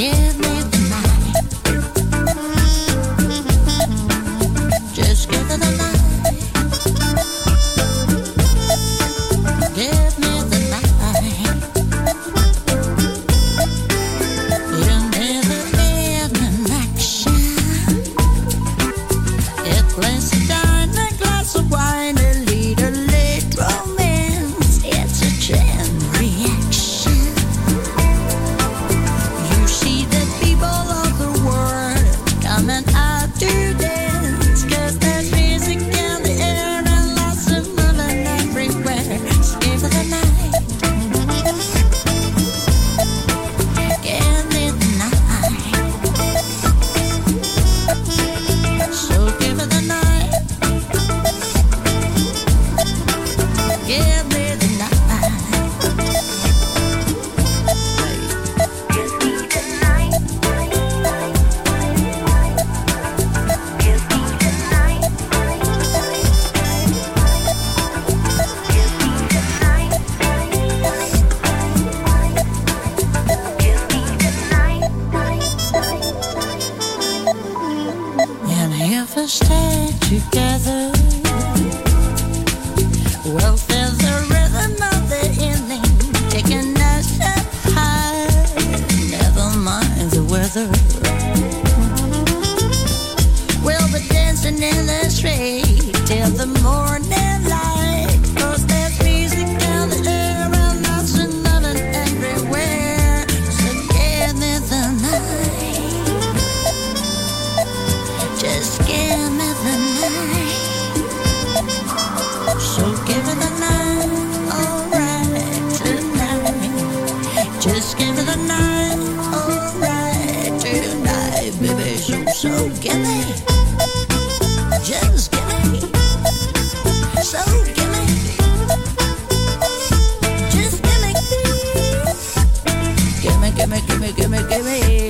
Yeah. So gimme, just gimme. So gimme, just gimme. Gimme, gimme, gimme, gimme, gimme.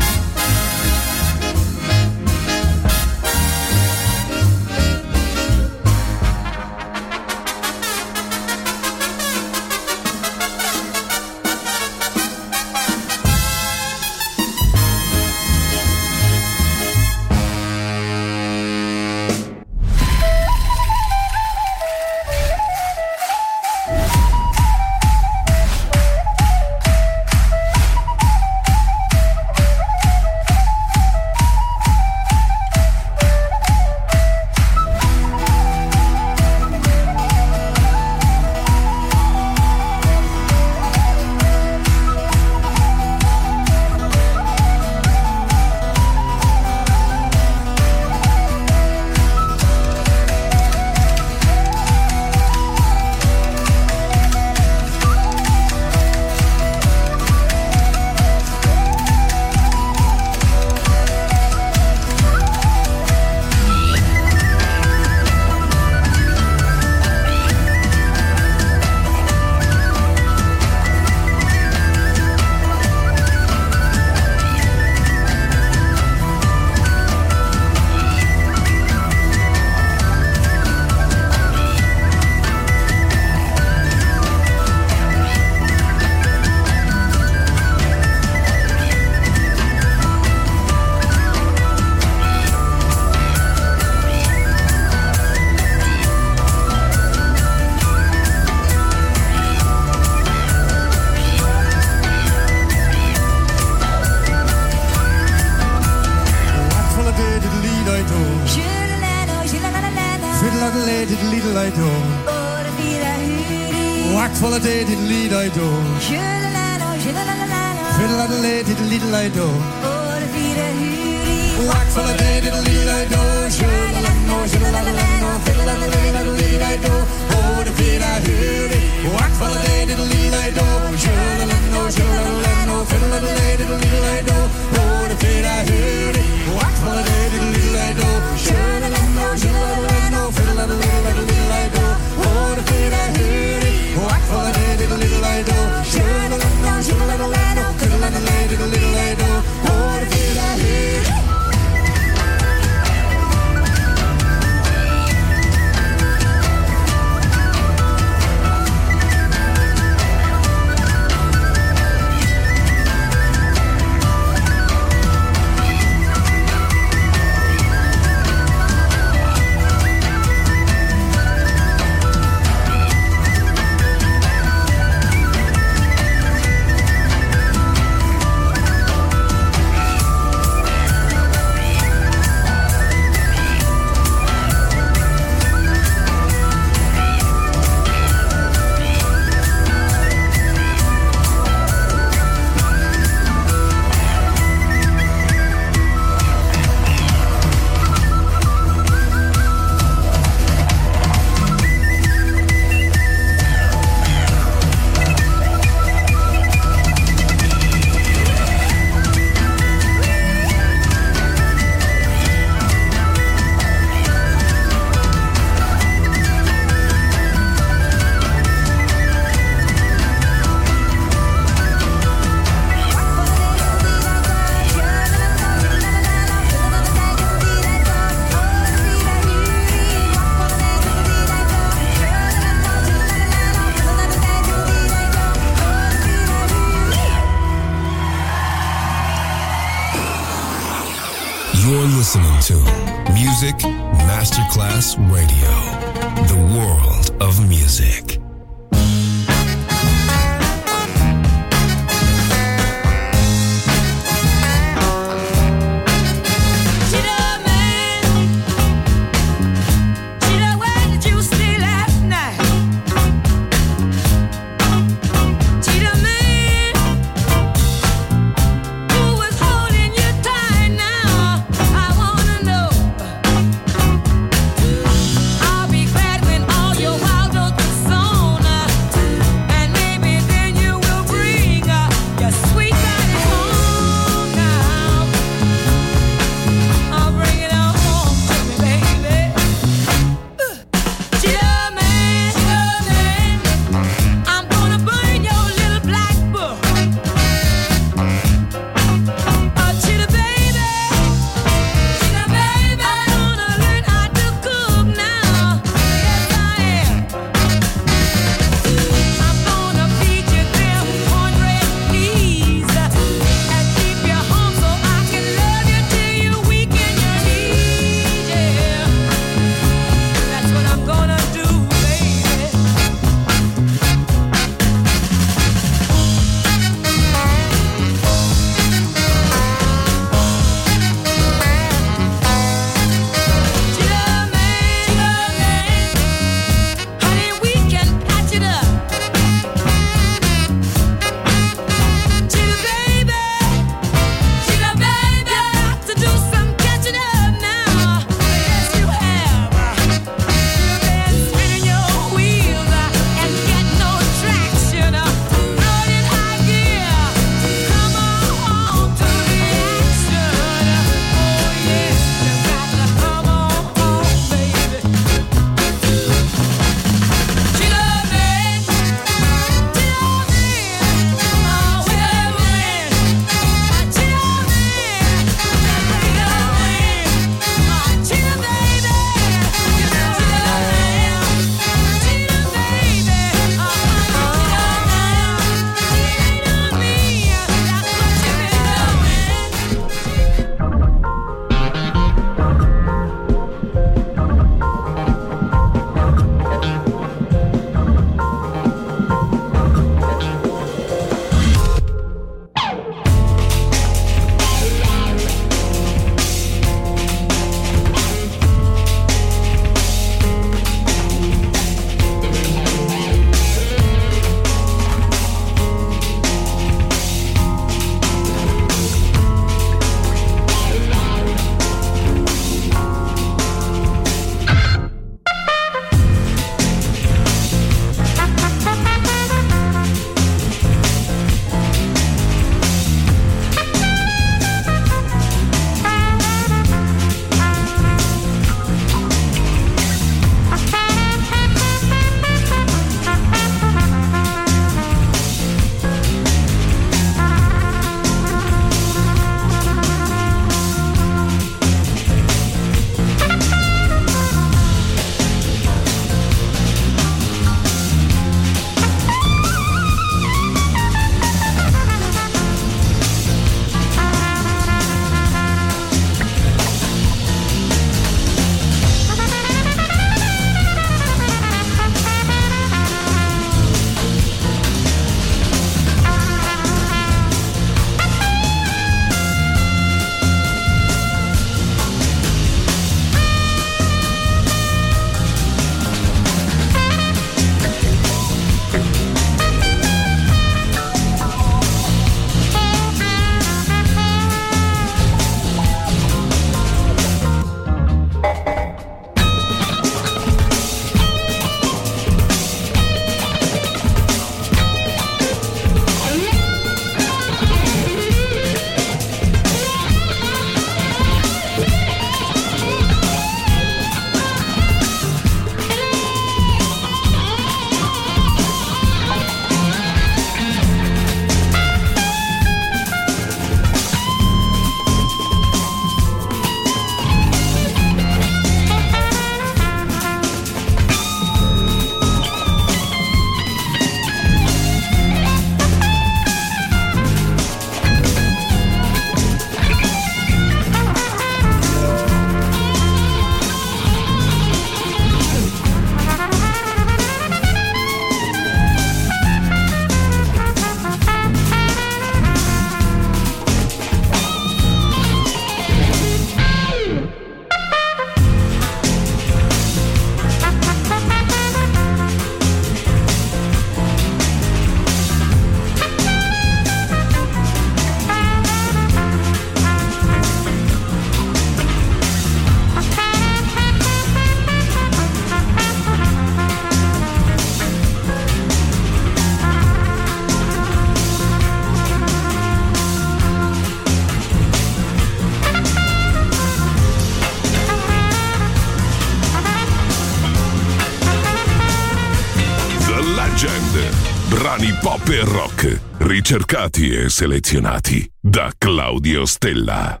E selezionati da Claudio Stella.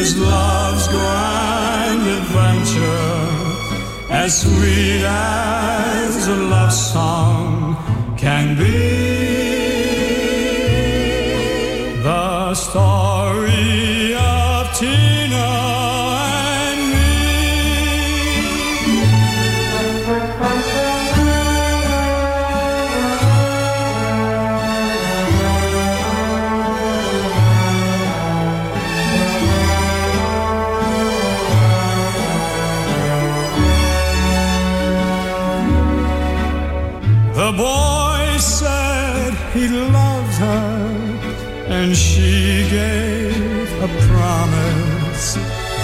is love's grand adventure, as sweet as a love song can be. The story.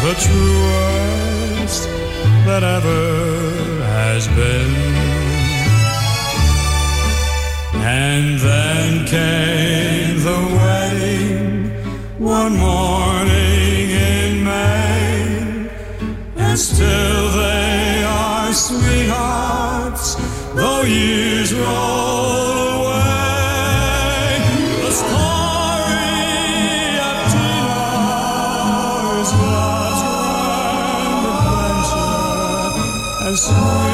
the truest that ever has been. And then came the wedding one morning in May, and still they are sweethearts, though years roll. canción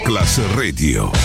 Masterclass Radio.